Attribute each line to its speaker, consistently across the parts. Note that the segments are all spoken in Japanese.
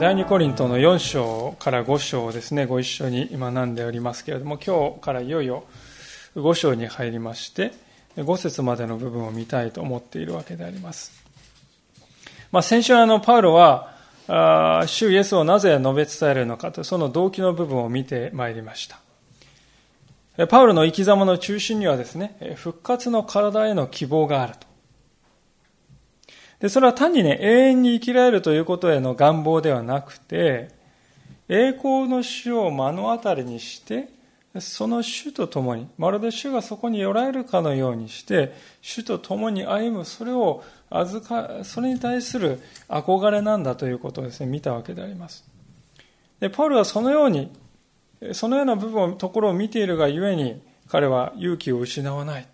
Speaker 1: 第2コリントの4章から5章をですね、ご一緒に学んでおりますけれども、今日からいよいよ5章に入りまして、5節までの部分を見たいと思っているわけであります。まあ、先週あの、パウロは、あ主イエスをなぜ述べ伝えるのかと、その動機の部分を見てまいりました。パウロの生き様の中心にはですね、復活の体への希望があると。で、それは単にね、永遠に生きられるということへの願望ではなくて、栄光の主を目の当たりにして、その主と共に、まるで主がそこに寄られるかのようにして、主と共に歩む、それを預か、それに対する憧れなんだということをですね、見たわけであります。で、パウルはそのように、そのような部分、ところを見ているがゆえに、彼は勇気を失わない。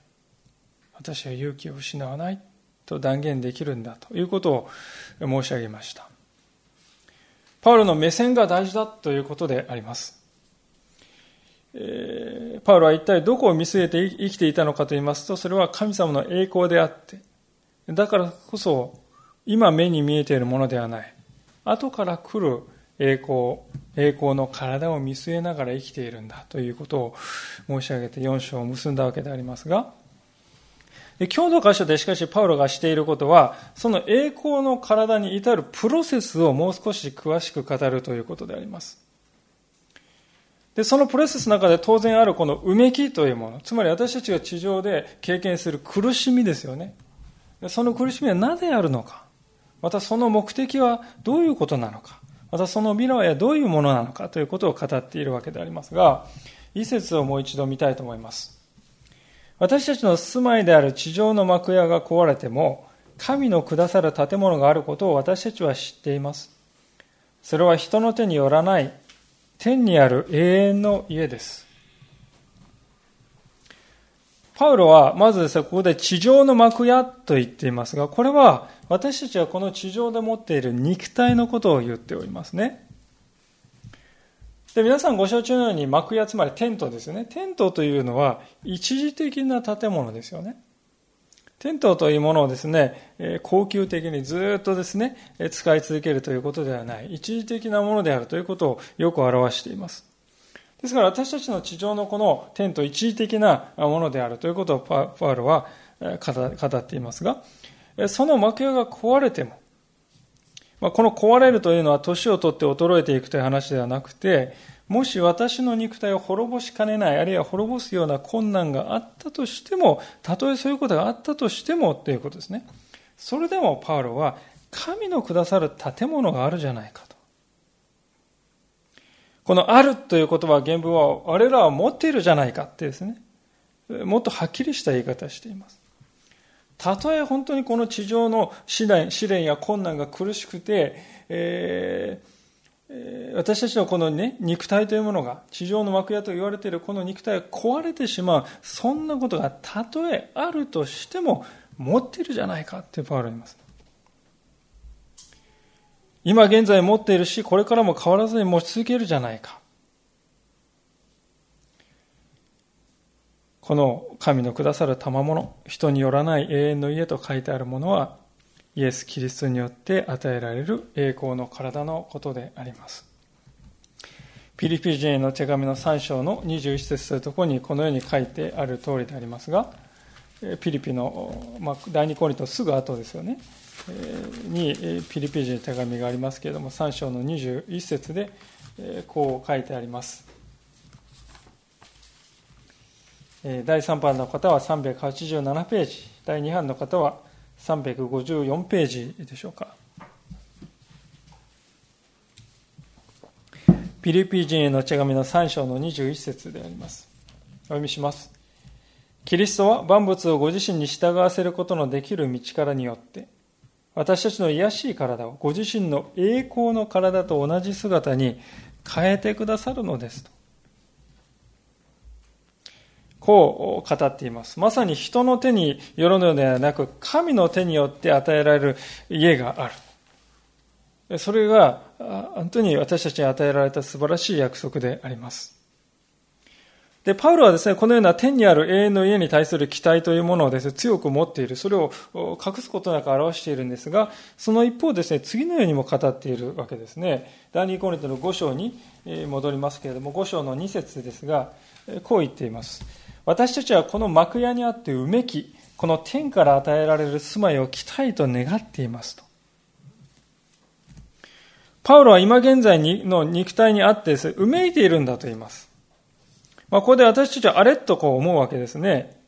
Speaker 1: 私は勇気を失わない。と断言できるんだということを申し上げました。パウロの目線が大事だということであります。え、パウロは一体どこを見据えて生きていたのかと言いますと、それは神様の栄光であって、だからこそ今目に見えているものではない。後から来る栄光、栄光の体を見据えながら生きているんだということを申し上げて4章を結んだわけでありますが、今日の箇所でしかしパウロがしていることは、その栄光の体に至るプロセスをもう少し詳しく語るということであります。で、そのプロセスの中で当然あるこのうめきというもの、つまり私たちが地上で経験する苦しみですよね。その苦しみはなぜあるのか。またその目的はどういうことなのか。またその未来はどういうものなのかということを語っているわけでありますが、一節をもう一度見たいと思います。私たちの住まいである地上の幕屋が壊れても、神のくださる建物があることを私たちは知っています。それは人の手によらない天にある永遠の家です。パウロはまずですね、ここで地上の幕屋と言っていますが、これは私たちはこの地上で持っている肉体のことを言っておりますね。で、皆さんご承知のように幕屋、つまりテントですよね。テントというのは一時的な建物ですよね。テントというものをですね、高級的にずっとですね、使い続けるということではない。一時的なものであるということをよく表しています。ですから私たちの地上のこのテント一時的なものであるということをパウロは語っていますが、その幕屋が壊れても、まあ、この壊れるというのは年を取って衰えていくという話ではなくて、もし私の肉体を滅ぼしかねない、あるいは滅ぼすような困難があったとしても、たとえそういうことがあったとしてもということですね。それでもパウロは、神のくださる建物があるじゃないかと。このあるという言葉、原文は我らは持っているじゃないかってですね。もっとはっきりした言い方をしています。たとえ本当にこの地上の試練試練や困難が苦しくて、えー、私たちのこのね、肉体というものが、地上の幕屋と言われているこの肉体が壊れてしまう、そんなことがたとえあるとしても、持っているじゃないかってパウロ言います。今現在持っているし、これからも変わらずに持ち続けるじゃないか。この神のくださる賜物、人によらない永遠の家と書いてあるものは、イエス・キリストによって与えられる栄光の体のことであります。ピリピ人への手紙の3章の21節というところにこのように書いてある通りでありますが、ピリピの、まあ、第2コリントすぐ後ですよね、にピリピ人の手紙がありますけれども、3章の21節でこう書いてあります。第3版の方は387ページ、第2版の方は354ページでしょうか。ピリピ人への手紙の3章の21節であります。お読みします。キリストは万物をご自身に従わせることのできる道からによって、私たちの癒しい体をご自身の栄光の体と同じ姿に変えてくださるのですと。こう語っています。まさに人の手によるのではなく、神の手によって与えられる家がある。それが、本当に私たちに与えられた素晴らしい約束であります。で、パウロはですね、このような天にある永遠の家に対する期待というものをですね、強く持っている。それを隠すことなく表しているんですが、その一方ですね、次のようにも語っているわけですね。第2コリントの5章に戻りますけれども、5章の2節ですが、こう言っています。私たちはこの幕屋にあってうめき、この天から与えられる住まいを期待と願っていますと。パウロは今現在の肉体にあって、うめいているんだと言います。まあ、ここで私たちはあれっとこう思うわけですね。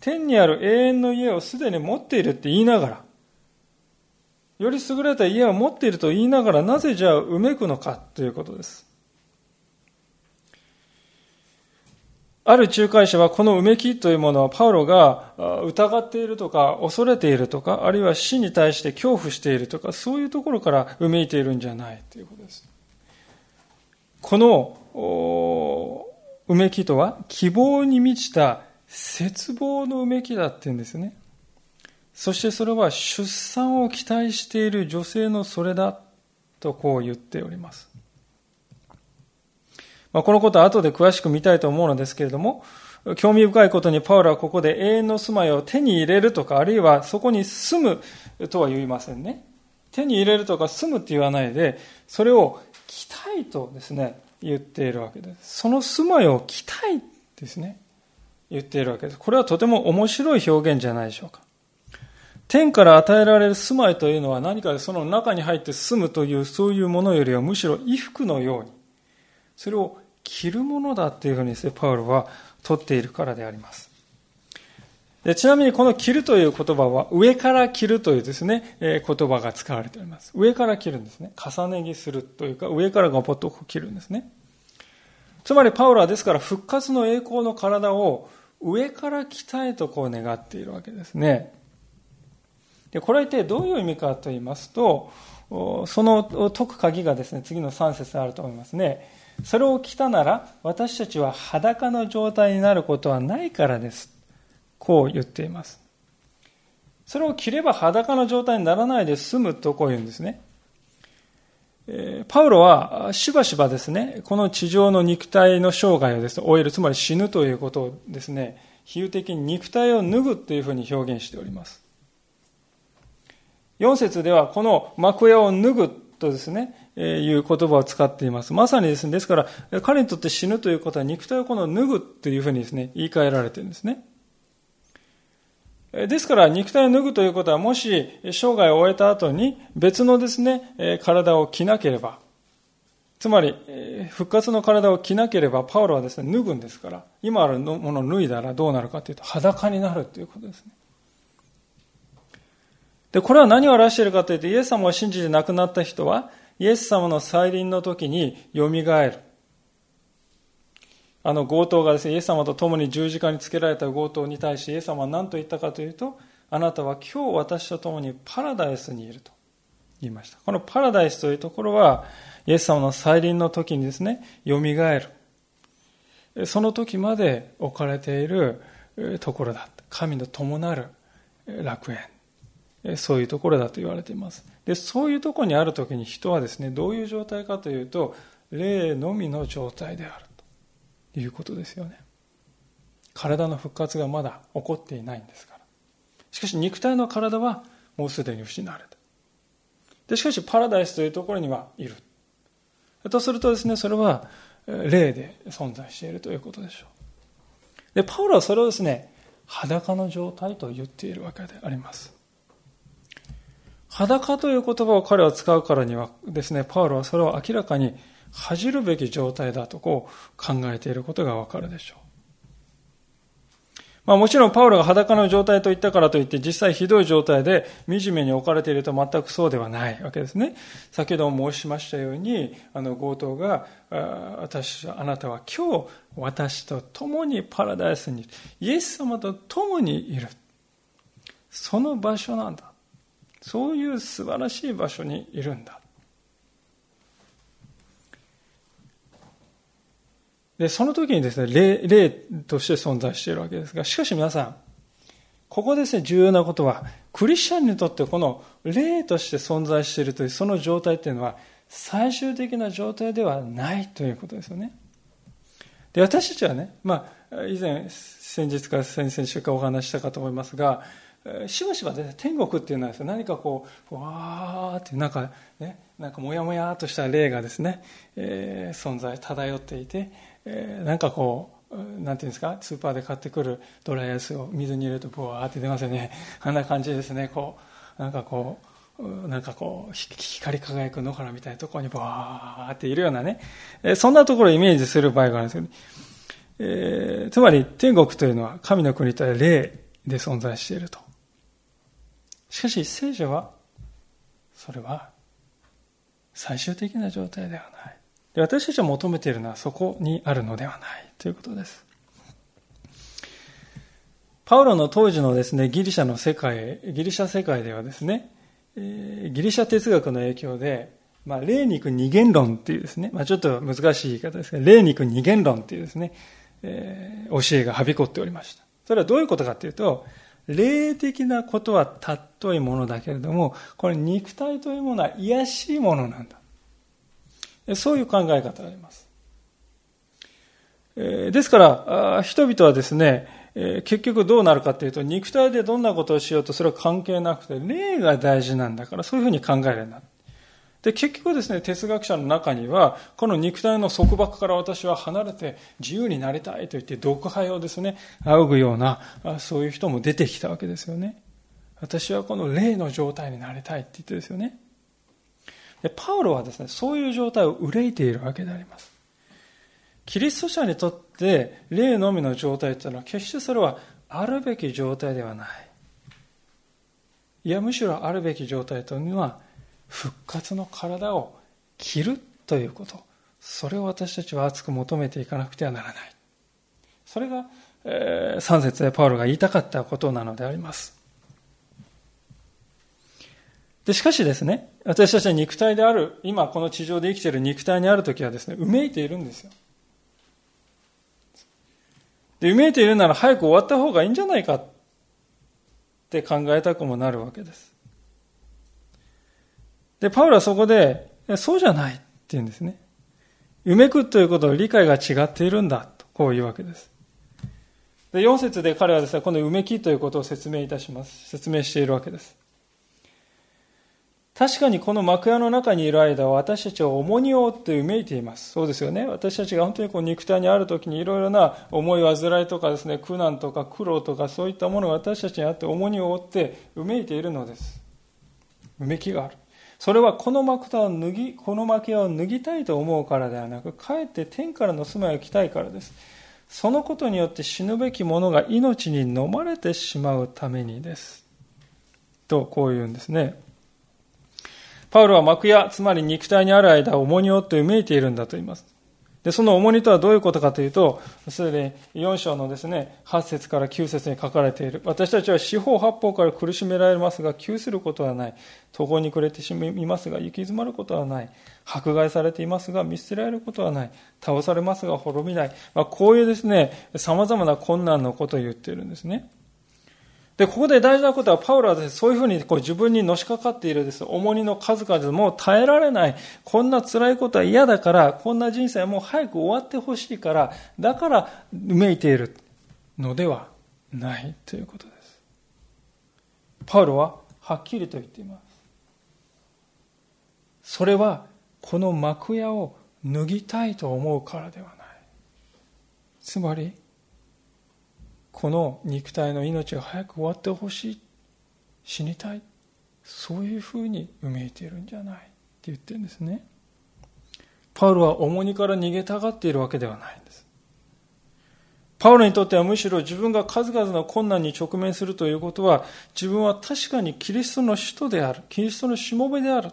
Speaker 1: 天にある永遠の家をすでに持っているって言いながら、より優れた家を持っていると言いながら、なぜじゃあうめくのかということです。ある仲介者はこのうめきというものはパウロが疑っているとか恐れているとかあるいは死に対して恐怖しているとかそういうところからうめいているんじゃないということです。このうめきとは希望に満ちた絶望のうめきだって言うんですね。そしてそれは出産を期待している女性のそれだとこう言っております。まあ、このことは後で詳しく見たいと思うのですけれども、興味深いことにパウロはここで永遠の住まいを手に入れるとか、あるいはそこに住むとは言いませんね。手に入れるとか住むって言わないで、それを着たいとですね、言っているわけです。その住まいを着たいですね。言っているわけです。これはとても面白い表現じゃないでしょうか。天から与えられる住まいというのは何かでその中に入って住むというそういうものよりはむしろ衣服のように、それを着るものだっていうふうにですね、パウロは取っているからであります。でちなみにこの着るという言葉は上から着るというですね、えー、言葉が使われております。上から着るんですね。重ね着するというか上からがポッと着るんですね。つまりパウロはですから復活の栄光の体を上から着たいとこう願っているわけですね。でこれは一体どういう意味かと言いますと、その解く鍵がですね、次の3節にあると思いますね。それを着たなら私たちは裸の状態になることはないからです。こう言っています。それを着れば裸の状態にならないで済むとこう言うんですね。パウロはしばしばですね、この地上の肉体の生涯をですね、終える、つまり死ぬということをですね、比喩的に肉体を脱ぐというふうに表現しております。4節ではこの幕屋を脱ぐとですね、いう言葉を使っています。まさにですね、ですから、彼にとって死ぬということは肉体をこの脱ぐというふうにですね、言い換えられているんですね。ですから、肉体を脱ぐということは、もし生涯を終えた後に別のですね、体を着なければ、つまり、復活の体を着なければ、パウロはですね、脱ぐんですから、今あるものを脱いだらどうなるかというと、裸になるということですね。で、これは何を表しているかというと、イエス様を信じて亡くなった人は、イエス様の再臨の時によみがえる。あの強盗がですね、イエス様と共に十字架につけられた強盗に対し、イエス様は何と言ったかというと、あなたは今日私と共にパラダイスにいると言いました。このパラダイスというところは、イエス様の再臨の時にですね、蘇る。その時まで置かれているところだ。神の伴なる楽園。そういうところだと言われています。で、そういうところにある時に人はですね、どういう状態かというと、霊のみの状態であると。いうことですよね。体の復活がまだ起こっていないんですから。しかし肉体の体はもうすでに失われた。でしかしパラダイスというところにはいる。とするとですねそれは霊で存在しているということでしょう。でパウロはそれをですね裸の状態と言っているわけであります。裸という言葉を彼は使うからにはですねパウロはそれを明らかに恥じるべき状態だとこう考えていることがわかるでしょう。まあもちろんパウロが裸の状態と言ったからといって実際ひどい状態で惨めに置かれていると全くそうではないわけですね。先ほども申しましたように、あの強盗が、私、あなたは今日私と共にパラダイスに、イエス様と共にいる。その場所なんだ。そういう素晴らしい場所にいるんだ。で、その時にですね、霊、霊として存在しているわけですが、しかし皆さん、ここですね、重要なことは、クリスチャンにとってこの霊として存在しているというその状態っていうのは、最終的な状態ではないということですよね。で、私たちはね、まあ、以前、先日か先々週かお話したかと思いますが、しばしばね、天国っていうのはです、ね、何かこう、わーって、なんかね、なんかもやもやとした霊がですね、えー、存在、漂っていて、えー、なんかこう、なんていうんですか、スーパーで買ってくるドライアイスを水に入れると、ブワーって出ますよね。あんな感じですね、こう、なんかこう、なんかこう、光り輝く野原みたいなところにブワーっているようなね、え、そんなところをイメージする場合があるんですけど、えー、つまり天国というのは神の国という霊で存在していると。しかし聖書は、それは最終的な状態ではない。で私たちが求めているのはそこにあるのではないということです。パウロの当時のですね、ギリシャの世界、ギリシャ世界ではですね、えギリシャ哲学の影響で、まあ、霊肉二元論っていうですね、まあ、ちょっと難しい言い方ですが、霊肉二元論っていうですね、えー、教えがはびこっておりました。それはどういうことかというと、霊的なことは尊いものだけれども、これ肉体というものは癒しいものなんだ。そういう考え方があります。ですから、人々はですね、結局どうなるかというと、肉体でどんなことをしようとそれは関係なくて、霊が大事なんだから、そういうふうに考えるようになる。で、結局ですね、哲学者の中には、この肉体の束縛から私は離れて自由になりたいと言って、毒肺をですね、仰ぐような、そういう人も出てきたわけですよね。私はこの霊の状態になりたいって言ってですよね。で、パウロはですね、そういう状態を憂いているわけであります。キリスト者にとって霊のみの状態というのは決してそれはあるべき状態ではない。いや、むしろあるべき状態というのは復活の体を着るということ。それを私たちは熱く求めていかなくてはならない。それが、えー、3節でパウロが言いたかったことなのであります。でしかしですね私たちは肉体である今この地上で生きている肉体にある時はですねうめいているんですよ。でうめいているなら早く終わった方がいいんじゃないかって考えたくもなるわけです。で、パウロはそこで、そうじゃないって言うんですね。うめくということの理解が違っているんだと、こういうわけです。で、4節で彼はですね、このうめきということを説明いたします。説明しているわけです。確かにこの幕屋の中にいる間は私たちは重荷を負ってうめいています。そうですよね。私たちが本当にこう肉体にある時にいろいろな思い煩いとかですね、苦難とか苦労とかそういったものが私たちにあって重荷を負ってうめいているのです。うめきがある。それはこの幕を脱ぎ、この幕を脱ぎたいと思うからではなく、かえって天からの住まいを着たいからです。そのことによって死ぬべき者が命に飲まれてしまうためにです。と、こう言うんですね。パウロは幕屋、つまり肉体にある間を、重荷を負って埋めいているんだと言います。で、その重荷とはどういうことかというと、すでに4章のですね、8節から9節に書かれている。私たちは四方八方から苦しめられますが、窮することはない。途方に暮れてしまいますが、行き詰まることはない。迫害されていますが、見捨てられることはない。倒されますが、滅びない。まあ、こういうですね、様々な困難のことを言っているんですね。で、ここで大事なことは、パウロは、そういうふうにこう自分にのしかかっているです、重荷の数々もう耐えられない。こんな辛いことは嫌だから、こんな人生はもう早く終わってほしいから、だからうめいているのではないということです。パウロははっきりと言っています。それは、この幕屋を脱ぎたいと思うからではない。つまり、この肉体の命が早く終わってほしい。死にたい。そういうふうにうめいているんじゃないって言ってるんですね。パウロは重荷から逃げたがっているわけではないんです。パウロにとってはむしろ自分が数々の困難に直面するということは自分は確かにキリストの使徒である。キリストのしもべである。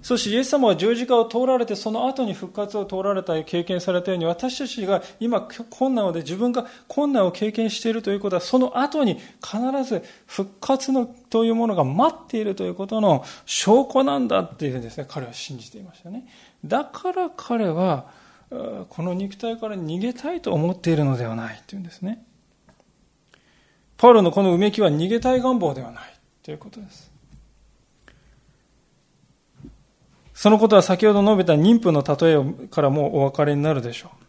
Speaker 1: そしてイエス様は十字架を通られて、その後に復活を通られた、経験されたように、私たちが今困難をで、自分が困難を経験しているということは、その後に必ず復活のというものが待っているということの証拠なんだっていうふうにですね、彼は信じていましたね。だから彼は、この肉体から逃げたいと思っているのではないというんですね。パウロのこのうめきは逃げたい願望ではないということです。そのことは先ほど述べた妊婦の例えからもお分かりになるでしょう。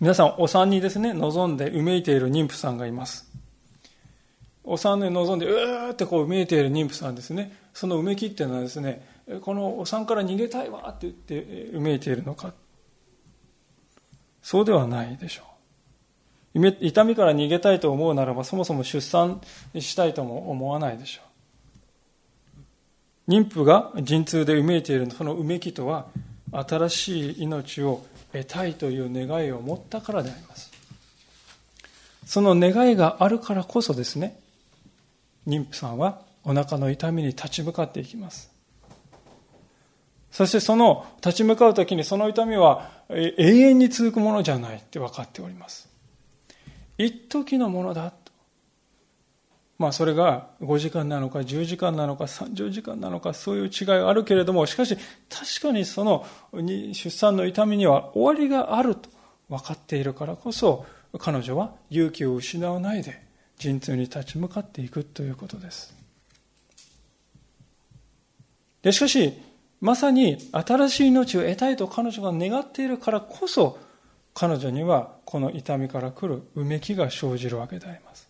Speaker 1: 皆さん、お産にですね、望んでうめいている妊婦さんがいます。お産で望んで、うーってこううめいている妊婦さんですね。そのうめきっていうのはですね、このお産から逃げたいわって言ってうめいているのか。そうではないでしょう。痛みから逃げたいと思うならば、そもそも出産したいとも思わないでしょう。妊婦が陣痛でうめいているそのうめきとは、新しい命を得たいという願いを持ったからであります。その願いがあるからこそですね、妊婦さんはお腹の痛みに立ち向かっていきます。そしてその立ち向かうときにその痛みは永遠に続くものじゃないって分かっております。一時のものだ。まあそれが5時間なのか10時間なのか30時間なのかそういう違いがあるけれどもしかし確かにその出産の痛みには終わりがあると分かっているからこそ彼女は勇気を失わないで陣痛に立ち向かっていくということです。でしかしまさに新しい命を得たいと彼女が願っているからこそ、彼女にはこの痛みから来るうめきが生じるわけであります。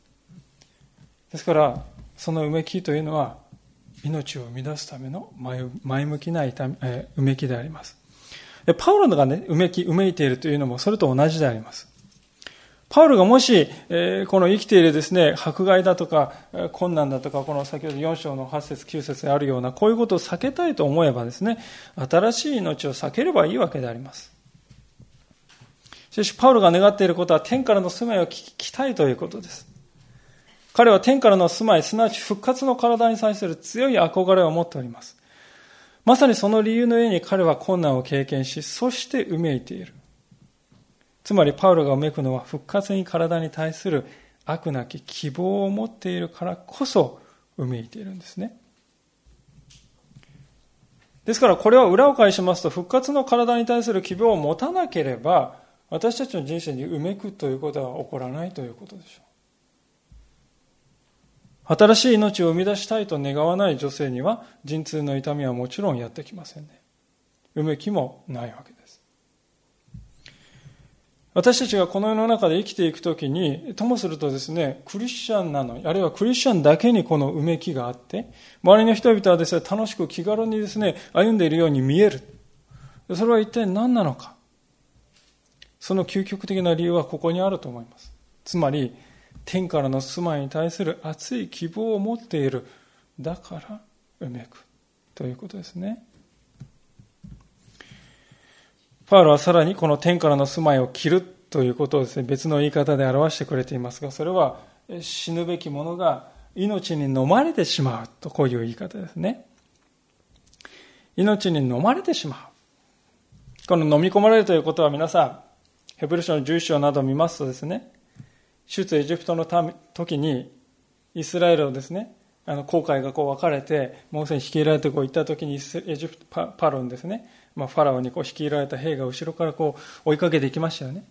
Speaker 1: ですから、そのうめきというのは、命を生み出すための前向きな痛み、えうめきであります。パウロがね、うめき、うめいているというのもそれと同じであります。パウルがもし、えこの生きているですね、迫害だとか、困難だとか、この先ほど4章の8節9節にあるような、こういうことを避けたいと思えばですね、新しい命を避ければいいわけであります。しかし、パウルが願っていることは、天からの住まいを聞きたいということです。彼は天からの住まい、すなわち復活の体に対する強い憧れを持っております。まさにその理由の上に彼は困難を経験し、そしてうめいている。つまりパウロがうめくのは復活に体に対する悪なき希望を持っているからこそうめいているんですね。ですからこれは裏を返しますと復活の体に対する希望を持たなければ私たちの人生にうめくということは起こらないということでしょう。新しい命を生み出したいと願わない女性には陣痛の痛みはもちろんやってきませんね。うめきもないわけです。私たちがこの世の中で生きていくときに、ともするとですね、クリスチャンなのに、あるいはクリスチャンだけにこのうめきがあって、周りの人々はですね、楽しく気軽にですね、歩んでいるように見える。それは一体何なのか。その究極的な理由はここにあると思います。つまり、天からの住まいに対する熱い希望を持っている。だからうめく。ということですね。パウロはさらにこの天からの住まいを切るということをですね、別の言い方で表してくれていますが、それは死ぬべき者が命に飲まれてしまうとこういう言い方ですね。命に飲まれてしまう。この飲み込まれるということは皆さん、ヘブル書の11章などを見ますとですね、出エジプトの時にイスラエルをですね、あの、航海がこう分かれて、モーセに引き入られてこう行った時にエジプト、パパロンですね、まあ、ファラオにこう引き入られた兵が後ろからこう追いかけていきましたよね。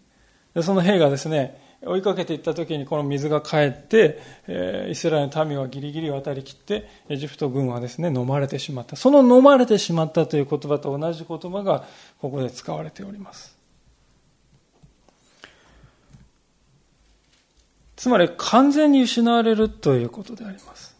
Speaker 1: でその兵がですね、追いかけていった時にこの水が帰って、えー、イスラエルの民はギリギリ渡りきって、エジプト軍はですね、飲まれてしまった。その飲まれてしまったという言葉と同じ言葉がここで使われております。つまり完全に失われるということであります。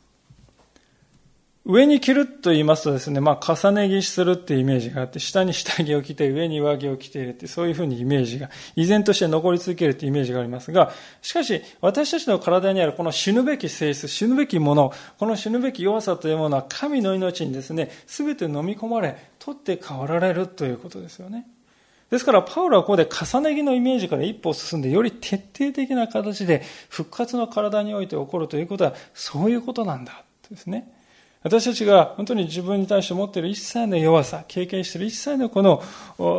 Speaker 1: 上に着ると言いますとですね、まあ、重ね着するっていうイメージがあって、下に下着を着て、上に上着を着ているって、そういうふうにイメージが、依然として残り続けるっていうイメージがありますが、しかし、私たちの体にあるこの死ぬべき性質、死ぬべきもの、この死ぬべき弱さというものは、神の命にですね、すべて飲み込まれ、取って代わられるということですよね。ですから、パウロはここで重ね着のイメージから一歩進んで、より徹底的な形で復活の体において起こるということは、そういうことなんだ。ですね。私たちが本当に自分に対して持っている一切の弱さ、経験している一切のこの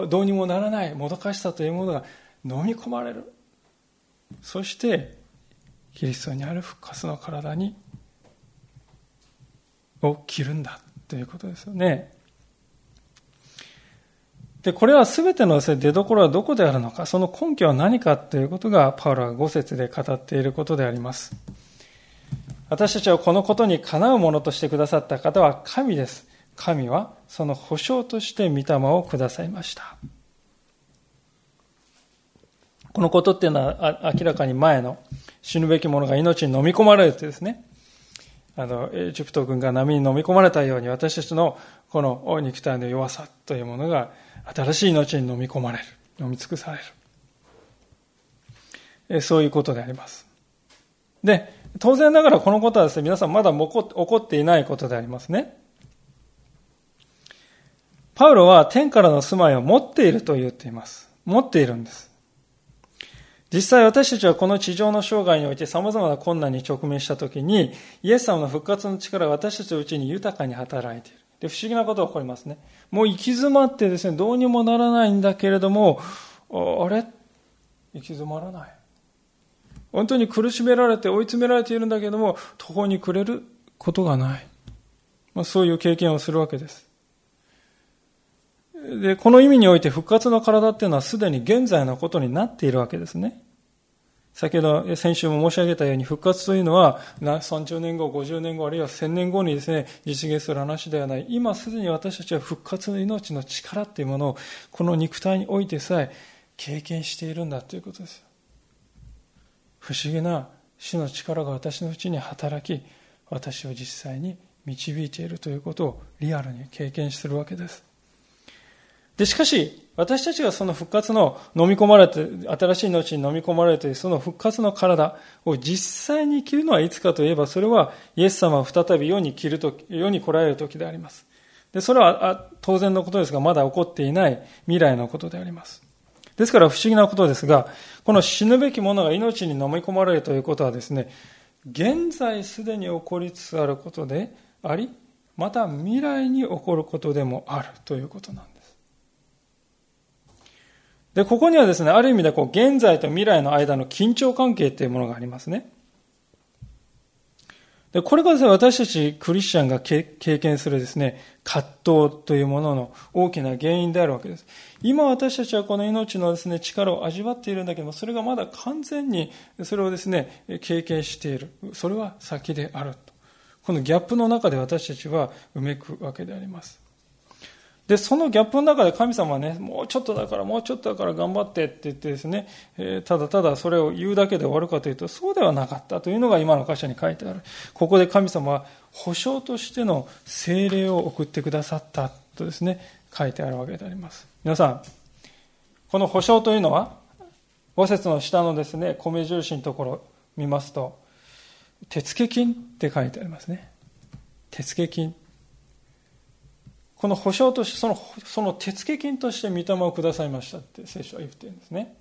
Speaker 1: どうにもならないもどかしさというものが飲み込まれる。そして、キリストにある復活の体に、を着るんだということですよね。で、これは全ての出所はどこであるのか、その根拠は何かということが、パウロが5節で語っていることであります。私たちはこのことにかなうものとしてくださった方は神です。神はその保証として御霊をくださいました。このことっていうのは明らかに前の死ぬべき者が命に飲み込まれてですね、あの、エジプト軍が波に飲み込まれたように私たちのこの肉体の弱さというものが新しい命に飲み込まれる。飲み尽くされる。そういうことであります。で、当然ながらこのことはですね、皆さんまだ起こっていないことでありますね。パウロは天からの住まいを持っていると言っています。持っているんです。実際私たちはこの地上の生涯において様々な困難に直面したときに、イエス様の復活の力が私たちのうちに豊かに働いている。で、不思議なことが起こりますね。もう行き詰まってですね、どうにもならないんだけれども、あれ？行き詰まらない。本当に苦しめられて追い詰められているんだけれども、途方に暮れることがない。まあ、そういう経験をするわけです。で、この意味において復活の体っていうのはすでに現在のことになっているわけですね。先ほど、先週も申し上げたように、復活というのは、30年後、50年後、あるいは1000年後にですね、実現する話ではない。今すでに私たちは復活の命の力っていうものを、この肉体においてさえ経験しているんだということです。不思議な死の力が私のうちに働き、私を実際に導いているということをリアルに経験するわけです。で、しかし、私たちがその復活の飲み込まれて、新しい命に飲み込まれて、その復活の体を実際に生きるのはいつかといえば、それはイエス様は再び世に来ると世に来られる時であります。で、それは当然のことですが、まだ起こっていない未来のことであります。ですから不思議なことですが、この死ぬべきものが命に飲み込まれるということはですね、現在すでに起こりつつあることであり、また未来に起こることでもあるということなんです。で、ここにはですね、ある意味でこう、現在と未来の間の緊張関係っていうものがありますね。で、これがですね、私たちクリスチャンが経験するですね、葛藤というものの大きな原因であるわけです。今私たちはこの命のですね、力を味わっているんだけども、それがまだ完全にそれをですね、経験している。それは先であると。このギャップの中で私たちはうめくわけであります。で、そのギャップの中で神様はね、もうちょっとだから、もうちょっとだから頑張ってって言ってですね、えー、ただただそれを言うだけで終わるかというと、そうではなかったというのが今の箇所に書いてある。ここで神様は保証としての精霊を送ってくださったとですね、書いてあるわけであります。皆さん、この保証というのは、五節の下のですね、米印のところ見ますと、手付金って書いてありますね。手付金。この保証としてそのその手付金として御霊をくださいましたって聖書は言ってるんですね。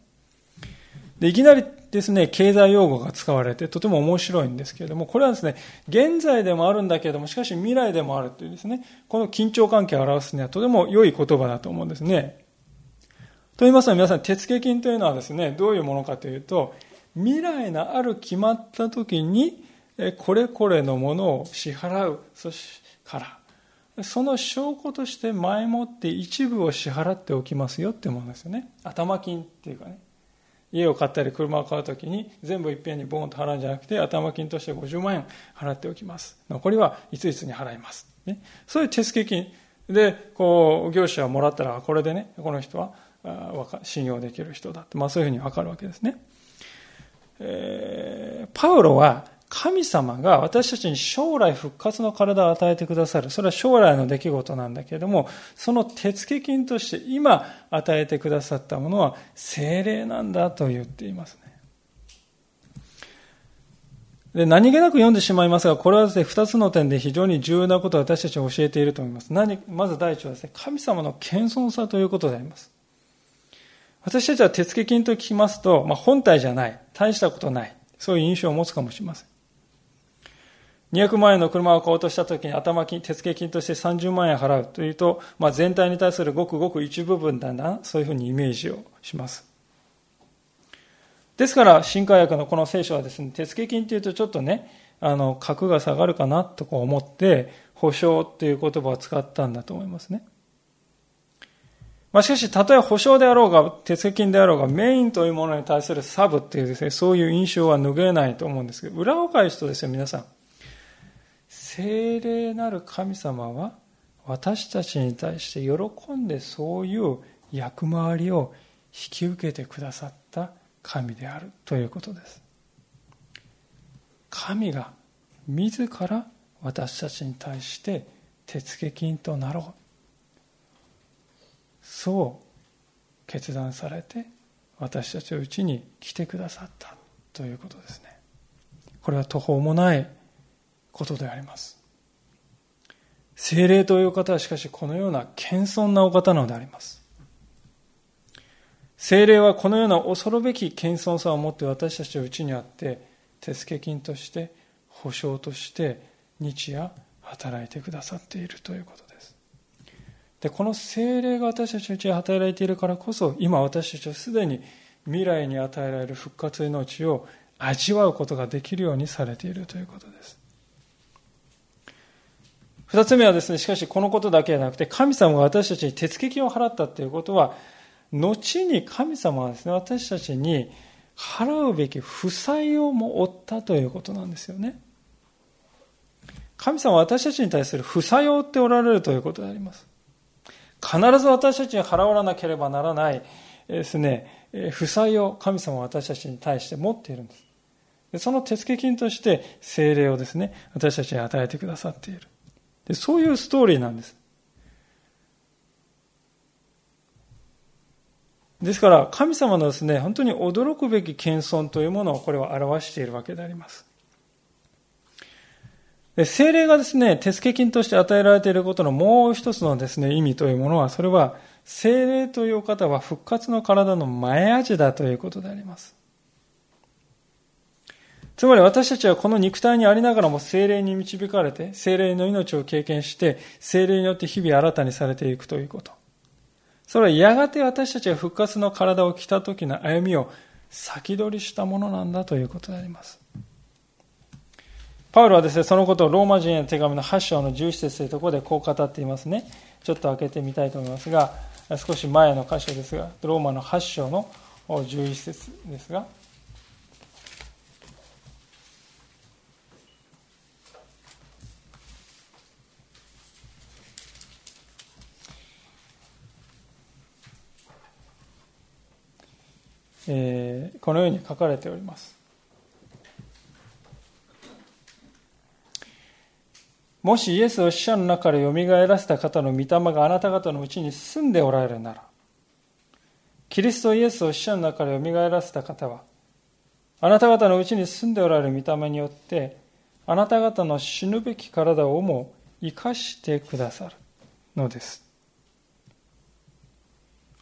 Speaker 1: でいきなりですね経済用語が使われてとても面白いんですけれどもこれはですね現在でもあるんだけれどもしかし未来でもあるというですねこの緊張関係を表すにはとても良い言葉だと思うんですね。と言いますのは皆さん手付金というのはですねどういうものかというと未来のある決まった時にこれこれのものを支払うそしから。その証拠として前もって一部を支払っておきますよってものですよね。頭金っていうかね。家を買ったり車を買うときに全部いっぺんにボーンと払うんじゃなくて頭金として50万円払っておきます。残りはいついつに払います、ね、そういう手付金。でこう業者をもらったらこれでねこの人は信用できる人だって、まあ、そういうふうに分かるわけですね、えー、パウロは神様が私たちに将来復活の体を与えてくださる。それは将来の出来事なんだけれども、その手付金として今与えてくださったものは精霊なんだと言っていますね。で何気なく読んでしまいますが、これはですね、二つの点で非常に重要なことを私たちは教えていると思います。何まず第一はですね、神様の謙遜さということであります。私たちは手付金と聞きますと、まあ、本体じゃない、大したことない、そういう印象を持つかもしれません。200万円の車を買おうとしたときに頭金、手付金として30万円払うというと、まあ、全体に対するごくごく一部分だな、そういうふうにイメージをします。ですから、新科学のこの聖書はですね、手付金というとちょっとね、あの、格が下がるかなとこう思って、保証っていう言葉を使ったんだと思いますね。まあ、しかし、たとえ保証であろうが、手付金であろうが、メインというものに対するサブっていうですね、そういう印象は拭えないと思うんですけど、裏を返すとですよ、皆さん。聖霊なる神様は、私たちに対して喜んでそういう役回りを引き受けてくださった神であるということです。神が自ら私たちに対して手付金となろうそう決断されて私たちのうちに来てくださったということですねこれは途方もないことであります。精霊という方はしかしこのような謙遜なお方なのであります。精霊はこのような恐るべき謙遜さを持って私たちのうちにあって手付金として保証として日夜働いてくださっているということです。でこの精霊が私たちのうちに働いているからこそ今私たちはすでに未来に与えられる復活命を味わうことができるようにされているということです。二つ目はですね、しかしこのことだけではなくて、神様が私たちに手付金を払ったということは、後に神様はですね、私たちに払うべき負債をも負ったということなんですよね。神様は私たちに対する負債を負っておられるということであります。必ず私たちに払わなければならないですね、負債を神様は私たちに対して持っているんです。その手付金として精霊をですね、私たちに与えてくださっている。でそういうストーリーなんです。ですから、神様のですね、本当に驚くべき謙遜というものをこれは表しているわけであります。で精霊がですね、手付金として与えられていることのもう一つのですね、意味というものは、それは、精霊という方は復活の体の前味だということであります。つまり私たちはこの肉体にありながらも精霊に導かれて、精霊の命を経験して、精霊によって日々新たにされていくということ。それはやがて私たちが復活の体を着た時の歩みを先取りしたものなんだということであります。パウロはですね、そのことをローマ人への手紙の8章の11節というところでこう語っていますね。ちょっと開けてみたいと思いますが、少し前の箇所ですが、ローマの8章の11節ですが、えー、このように書かれております。もしイエスを死者の中でよみがえらせた方の御霊があなた方のうちに住んでおられるなら、キリストイエスを死者の中でよみがえらせた方は、あなた方のうちに住んでおられる御霊によって、あなた方の死ぬべき体をも生かしてくださるのです。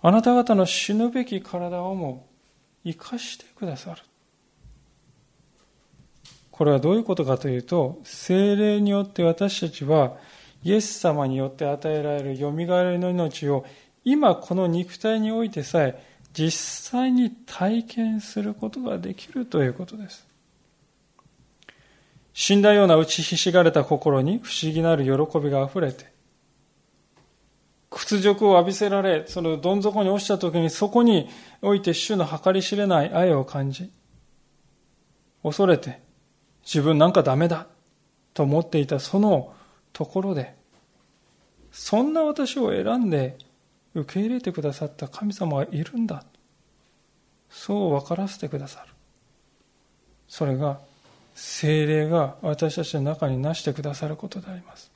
Speaker 1: あなた方の死ぬべき体をも生かしてくださる。これはどういうことかというと、精霊によって私たちは、イエス様によって与えられるよみがえりの命を、今この肉体においてさえ、実際に体験することができるということです。死んだような打ちひしがれた心に不思議なる喜びがあふれて、屈辱を浴びせられ、そのどん底に落ちた時にそこにおいて主の計り知れない愛を感じ、恐れて自分なんかダメだと思っていたそのところで、そんな私を選んで受け入れてくださった神様がいるんだ。そう分からせてくださる。それが精霊が私たちの中になしてくださることであります。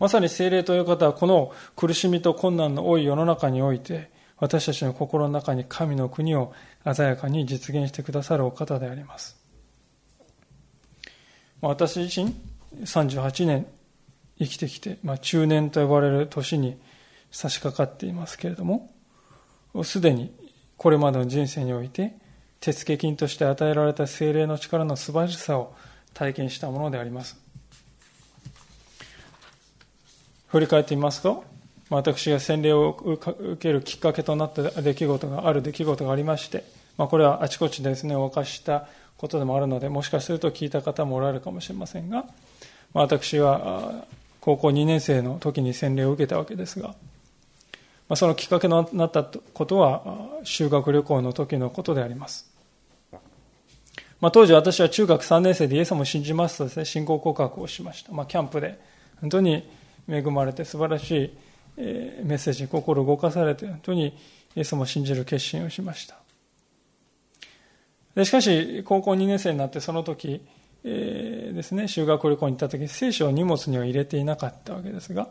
Speaker 1: まさに精霊という方はこの苦しみと困難の多い世の中において私たちの心の中に神の国を鮮やかに実現してくださるお方であります。私自身38年生きてきて、まあ、中年と呼ばれる年に差し掛かっていますけれどもすでにこれまでの人生において手付金として与えられた精霊の力の素晴らしさを体験したものであります。振り返ってみますと、私が洗礼を受けるきっかけとなった出来事がある出来事がありまして、まあ、これはあちこちですね、お犯したことでもあるので、もしかすると聞いた方もおられるかもしれませんが、まあ、私は高校2年生の時に洗礼を受けたわけですが、まあ、そのきっかけになったことは修学旅行の時のことであります。まあ、当時私は中学3年生でイエス様を信じますとですね、信仰告白をしました。まあ、キャンプで本当に恵まれて素晴らしいメッセージに心動かされて本当にイエス様を信じる決心をしました。でしかし、高校2年生になってその時、えー、ですね、修学旅行に行った時、聖書を荷物には入れていなかったわけですが、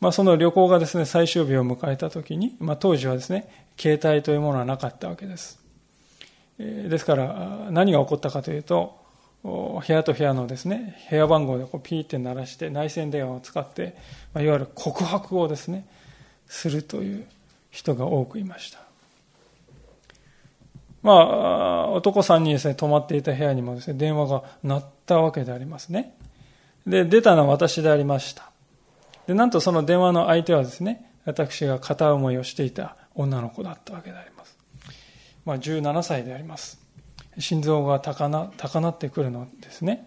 Speaker 1: まあ、その旅行がですね、最終日を迎えた時に、まあ、当時はですね、携帯というものはなかったわけです。えー、ですから、何が起こったかというと、部屋と部屋のですね、部屋番号でこうピーって鳴らして内線電話を使って、まあ、いわゆる告白をですね、するという人が多くいました。まあ、男3人ですね、泊まっていた部屋にもですね、電話が鳴ったわけでありますね。で、出たのは私でありました。で、なんとその電話の相手はですね、私が片思いをしていた女の子だったわけであります。まあ、17歳であります。心臓が高な高鳴ってくるのですね。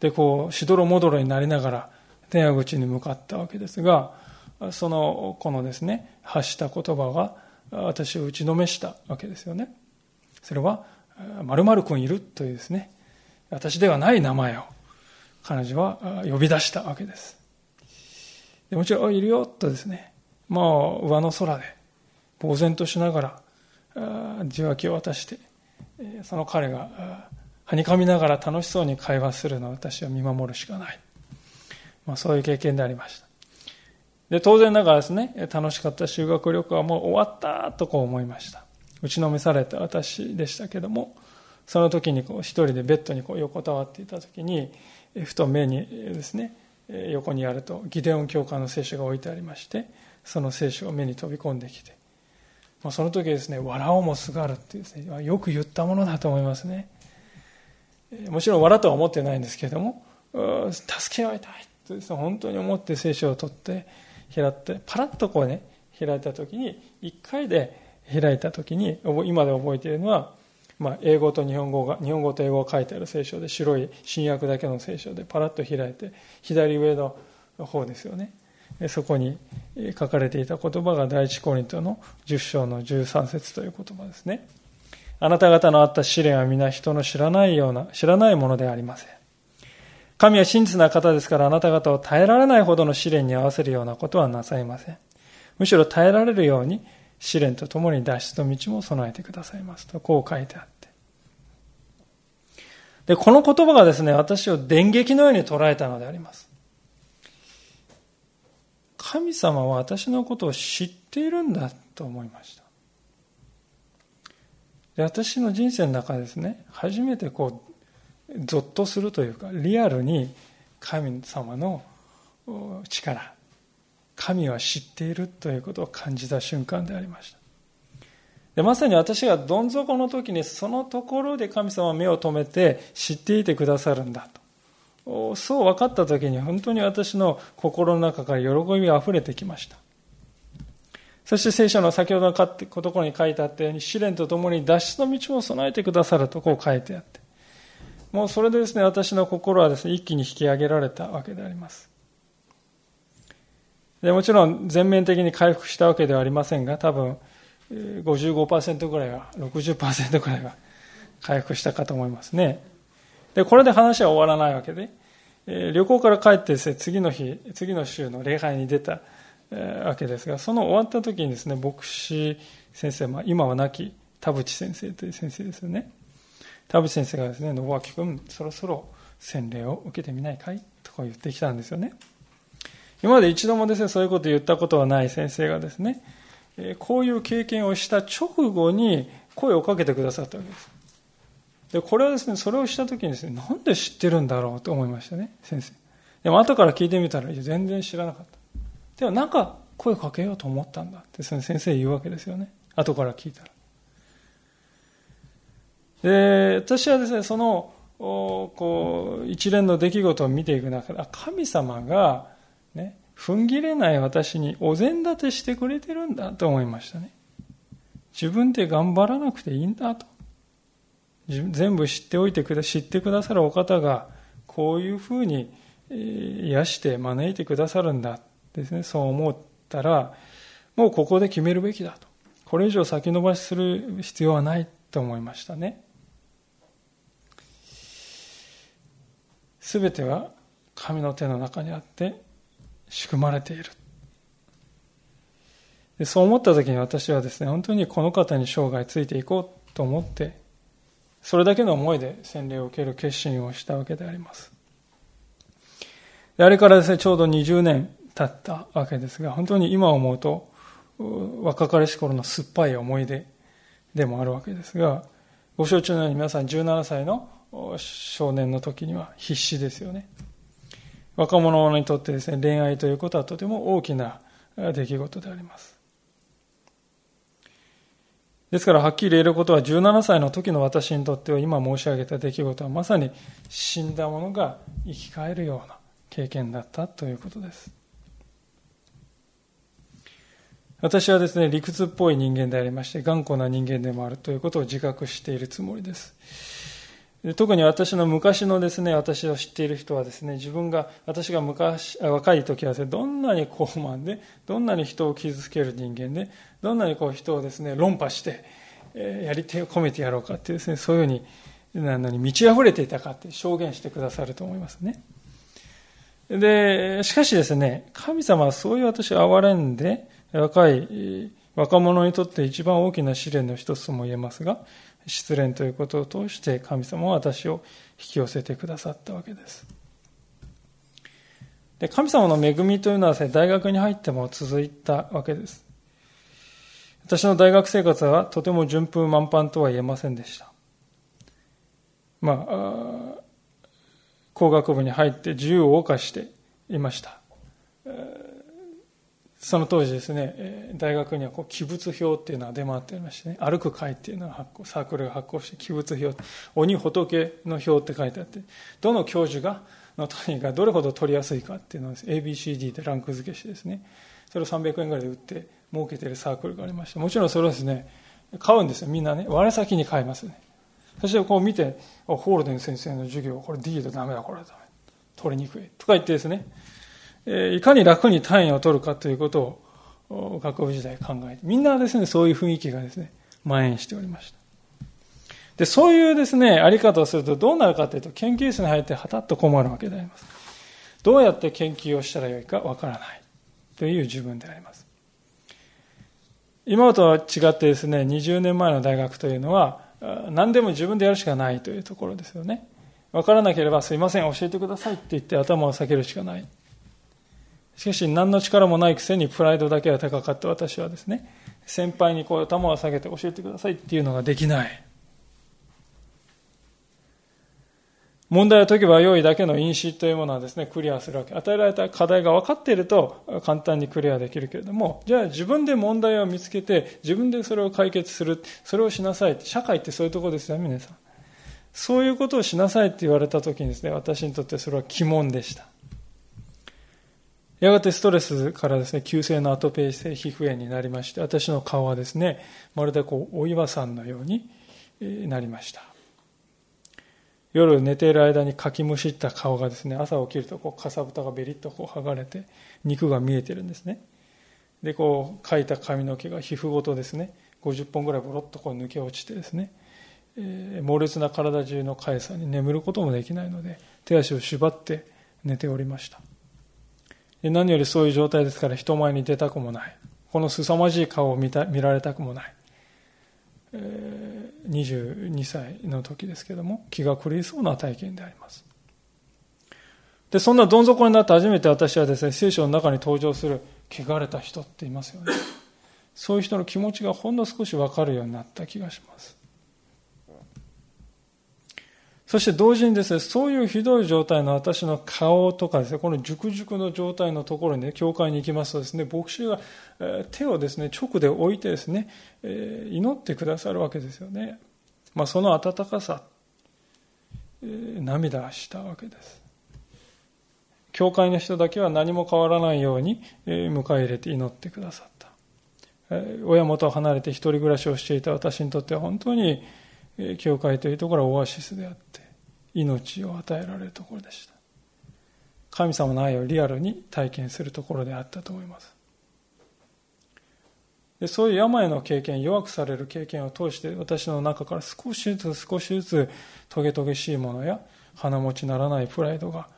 Speaker 1: で、こう、しどろもどろになりながら電話口に向かったわけですが、その子のですね、発した言葉が、私を打ちのめしたわけですよね。それは、〇〇君いるというですね、私ではない名前を彼女は呼び出したわけです。でもちろん、いるよとですね、まあ、上の空で、呆然としながら、受話器を渡して、その彼が、はにかみながら楽しそうに会話するのを私は見守るしかない。まあ、そういう経験でありました。で、当然ながらですね、楽しかった修学旅行はもう終わったとこう思いました。打ちのめされた私でしたけども、その時にこう一人でベッドにこう横たわっていた時に、ふと目にですね、横にあるとギデオン教会の聖書が置いてありまして、その聖書が目に飛び込んできて、まあ、その時ですね、笑おうもすがるってですね、よく言ったものだと思いますね。もちろん笑とは思ってないんですけれども、助け合いたいとですね、本当に思って聖書を取って、開って、パラッとこうね、開いた時に、一回で開いた時に、今で覚えているのは、まあ、英語と日本語が、日本語と英語が書いてある聖書で、白い新約だけの聖書でパラッと開いて、左上の方ですよね。そこに書かれていた言葉が第一コリントの10章の13節という言葉ですね。あなた方のあった試練は皆人の知らないような、知らないものでありません。神は真実な方ですからあなた方を耐えられないほどの試練に合わせるようなことはなさいません。むしろ耐えられるように試練とともに脱出の道も備えてくださいますと、こう書いてあって。で、この言葉がですね、私を電撃のように捉えたのであります。神様は私のことを知っているんだと思いました。で私の人生の中ですね、初めてこう、ゾッとするというかリアルに神様の力神は知っているということを感じた瞬間でありましたでまさに私がどん底の時にそのところで神様は目を留めて知っていてくださるんだとそう分かった時に本当に私の心の中から喜びが溢れてきましたそして聖書の先ほどのところに書いてあったように試練とともに脱出の道も備えてくださるとこう書いてあってもうそれでですね、私の心はですね、一気に引き上げられたわけであります。でもちろん全面的に回復したわけではありませんが、多分55%ぐらいは、60%ぐらいは回復したかと思いますね。で、これで話は終わらないわけで、え旅行から帰ってですね、次の日、次の週の礼拝に出た、えわけですが、その終わった時にですね、牧師先生、まあ、今は亡き田淵先生という先生ですよね。田淵先生がですね、信明君、そろそろ洗礼を受けてみないかい？とか言ってきたんですよね。今まで一度もですね、そういうことを言ったことはない先生がですね、こういう経験をした直後に声をかけてくださったわけです。で、これはですね、それをした時にですね、なんで知ってるんだろうと思いましたね、先生。でも後から聞いてみたら、全然知らなかった。でもなんか声かけようと思ったんだってその先生言うわけですよね。後から聞いたら。で、私はですね、その、こう、一連の出来事を見ていく中で、神様が、ね、踏ん切れない私にお膳立てしてくれてるんだと思いましたね。自分で頑張らなくていいんだと。全部知っておいてくだ、知ってくださるお方が、こういうふうに癒して招いてくださるんだですね、そう思ったら、もうここで決めるべきだと。これ以上先延ばしする必要はないと思いましたね。すべては神の手の中にあって仕組まれている。でそう思った時に私はですね、本当にこの方に生涯ついていこうと思って、それだけの思いで洗礼を受ける決心をしたわけであります。あれからですね、ちょうど20年経ったわけですが、本当に今思うと、若かりし頃の酸っぱい思い出でもあるわけですが、ご承知のように皆さん17歳の少年の時には必死ですよね。若者にとってですね、恋愛ということはとても大きな出来事であります。ですからはっきり言えることは17歳の時の私にとっては今申し上げた出来事はまさに死んだ者が生き返るような経験だったということです。私はですね、理屈っぽい人間でありまして、頑固な人間でもあるということを自覚しているつもりです。特に私の昔のですね、私を知っている人はですね、自分が、私が昔、若い時はですね、どんなに高慢で、どんなに人を傷つける人間で、どんなにこう人をですね、論破して、えやり手を込めてやろうかっていうですね、そういうふうに、なのに満ち溢れていたかって証言してくださると思いますね。で、しかしですね、神様はそういう私を憐れんで、若い若者にとって一番大きな試練の一つとも言えますが、失恋ということを通して神様は私を引き寄せてくださったわけです。で神様の恵みというのは、ね、大学に入っても続いたわけです。私の大学生活はとても順風満帆とは言えませんでした。まあ、工学部に入って自由を謳歌していました。その当時ですね、大学にはこう器物表っていうのが出回っていましてね、歩く会っていうのが発行、サークルが発行して、器物表、鬼仏の表って書いてあって、どの教授が、の単位がどれほど取りやすいかっていうのを ABCD でランク付けしてですね、それを300円ぐらいで売って儲けてるサークルがありまして、もちろんそれをですね、買うんですよ、みんなね。我先に買いますね。そしてこう見て、ホールデン先生の授業、これ D でダメだ、これダメ。取りにくい。とか言ってですね、いかに楽に単位を取るかということを学部時代考えて、みんなですね、そういう雰囲気がですね、蔓延しておりました。で、そういうですね、あり方をするとどうなるかというと、研究室に入ってはたっと困るわけであります。どうやって研究をしたらよいかわからないという自分であります。今とは違ってですね、20年前の大学というのは、何でも自分でやるしかないというところですよね。わからなければすいません、教えてくださいって言って頭を下げるしかない。しかし何の力もないくせにプライドだけは高かった私はですね、先輩にこう頭を下げて教えてくださいっていうのができない。問題を解けば良いだけの因子というものはですね、クリアするわけ。与えられた課題が分かっていると簡単にクリアできるけれども、じゃあ自分で問題を見つけて、自分でそれを解決する、それをしなさい。社会ってそういうとこですよ、皆さん。そういうことをしなさいって言われたときにですね、私にとってそれは鬼門でした。やがてストレスからですね、急性のアトペー性皮膚炎になりまして、私の顔はですね、まるでこう、お岩さんのようになりました。夜寝ている間にかきむしった顔がですね、朝起きるとこう、かさぶたがベリッとこう剥がれて、肉が見えてるんですね。で、こう、描いた髪の毛が皮膚ごとですね、50本ぐらいボロッとこう抜け落ちてですね、えー、猛烈な体中のかゆさに眠ることもできないので、手足を縛って寝ておりました。何よりそういう状態ですから人前に出たくもない。この凄まじい顔を見た見られたくもない。えー、22歳の時ですけども、気が狂いそうな体験であります。で、そんなどん底になって初めて私はですね、聖書の中に登場する汚れた人っていますよね。そういう人の気持ちがほんの少しわかるようになった気がします。そして同時にですね、そういうひどい状態の私の顔とかですね、この熟々の状態のところにね、教会に行きますとですね、牧師が手をですね、直で置いてですね、祈ってくださるわけですよね。まあ、その温かさ、涙したわけです。教会の人だけは何も変わらないように迎え入れて祈ってくださった。親元を離れて一人暮らしをしていた私にとっては本当に教会というところはオアシスであって命を与えられるところでした神様の愛をリアルに体験するところであったと思いますでそういう病の経験、弱くされる経験を通して私の中から少しずつ少しずつトゲトゲしいものや鼻持ちならないプライドが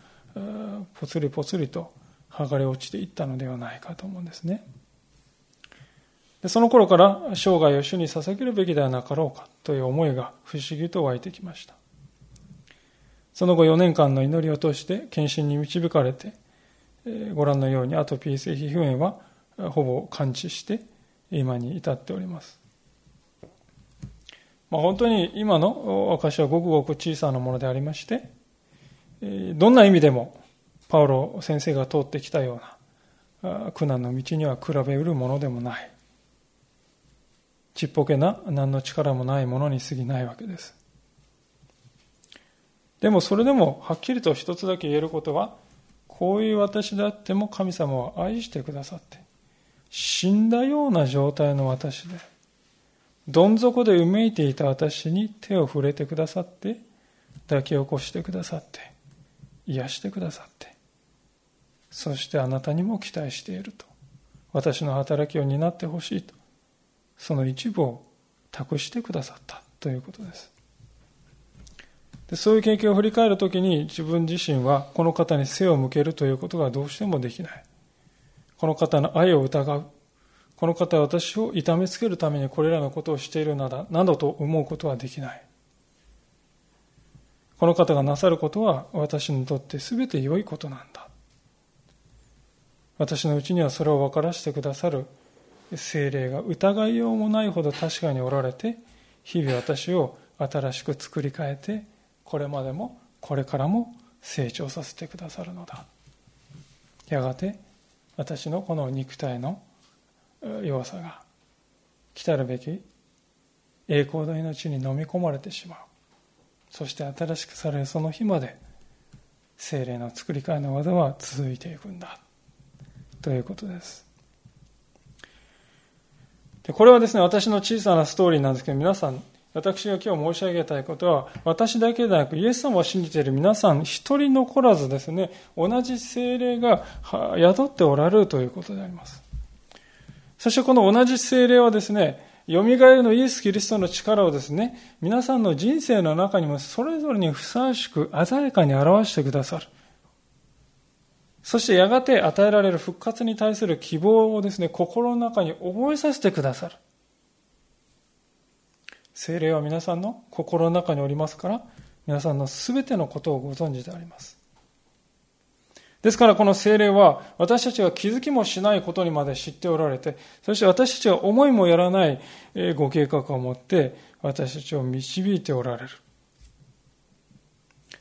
Speaker 1: ぽつりぽつりと剥がれ落ちていったのではないかと思うんですね。でその頃から生涯を主に捧げるべきではなかろうかという思いが不思議と湧いてきました。その後4年間の祈りを通して献身に導かれて、ご覧のようにアトピー性皮膚炎はほぼ完治して今に至っております。まあ、本当に今の証はごくごく小さなものでありまして、どんな意味でもパウロ先生が通ってきたような苦難の道には比べうるものでもない。ちっぽけな何の力もないものに過ぎないわけです。でもそれでもはっきりと一つだけ言えることは、こういう私であっても神様は愛してくださって、死んだような状態の私で、どん底でうめいていた私に手を触れてくださって、抱き起こしてくださって、癒してくださって、そしてあなたにも期待していると。私の働きを担ってほしいと。その一部を託してくださったということです。でそういう経験を振り返るときに自分自身はこの方に背を向けるということがどうしてもできない。この方の愛を疑う。この方は私を痛めつけるためにこれらのことをしているななどと思うことはできない。この方がなさることは私にとって全て良いことなんだ。私のうちにはそれを分からせてくださる精霊が疑いようもないほど確かにおられて、日々私を新しく作り変えて、これまでもこれからも成長させてくださるのだ。やがて私のこの肉体の弱さが来たるべき栄光の命に飲み込まれてしまう。そして新しくされるその日まで精霊の作り替えの技は続いていくんだ。ということです。でこれはですね私の小さなストーリーなんですけど皆さん私が今日申し上げたいことは、私だけでなく、イエス様を信じている皆さん、一人残らずですね、同じ精霊が宿っておられるということであります。そしてこの同じ精霊はですね、蘇りのイエス・キリストの力をですね、皆さんの人生の中にもそれぞれにふさわしく鮮やかに表してくださる。そしてやがて与えられる復活に対する希望をですね、心の中に覚えさせてくださる。精霊は皆さんの心の中におりますから、皆さんのすべてのことをご存知であります。ですからこの精霊は私たちが気づきもしないことにまで知っておられて、そして私たちが思いもやらないご計画を持って私たちを導いておられる。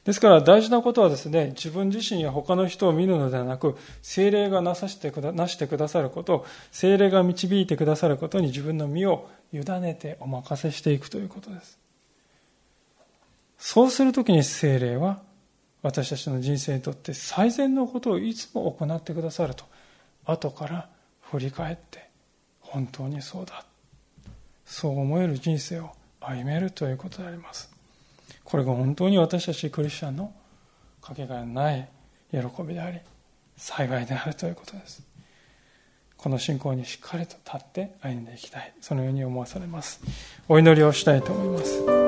Speaker 1: ですから大事なことはですね、自分自身や他の人を見るのではなく、精霊がなさしてくだなしてくださること、精霊が導いてくださることに自分の身を委ねてお任せしていくということです。そうするときに精霊は私たちの人生にとって最善のことをいつも行ってくださると、後から振り返って本当にそうだ。そう思える人生を歩めるということであります。これが本当に私たちクリスチャンのかけがえのない喜びであり幸いであるということです。この信仰にしっかりと立って歩んでいきたい。そのように思わされます。お祈りをしたいと思います。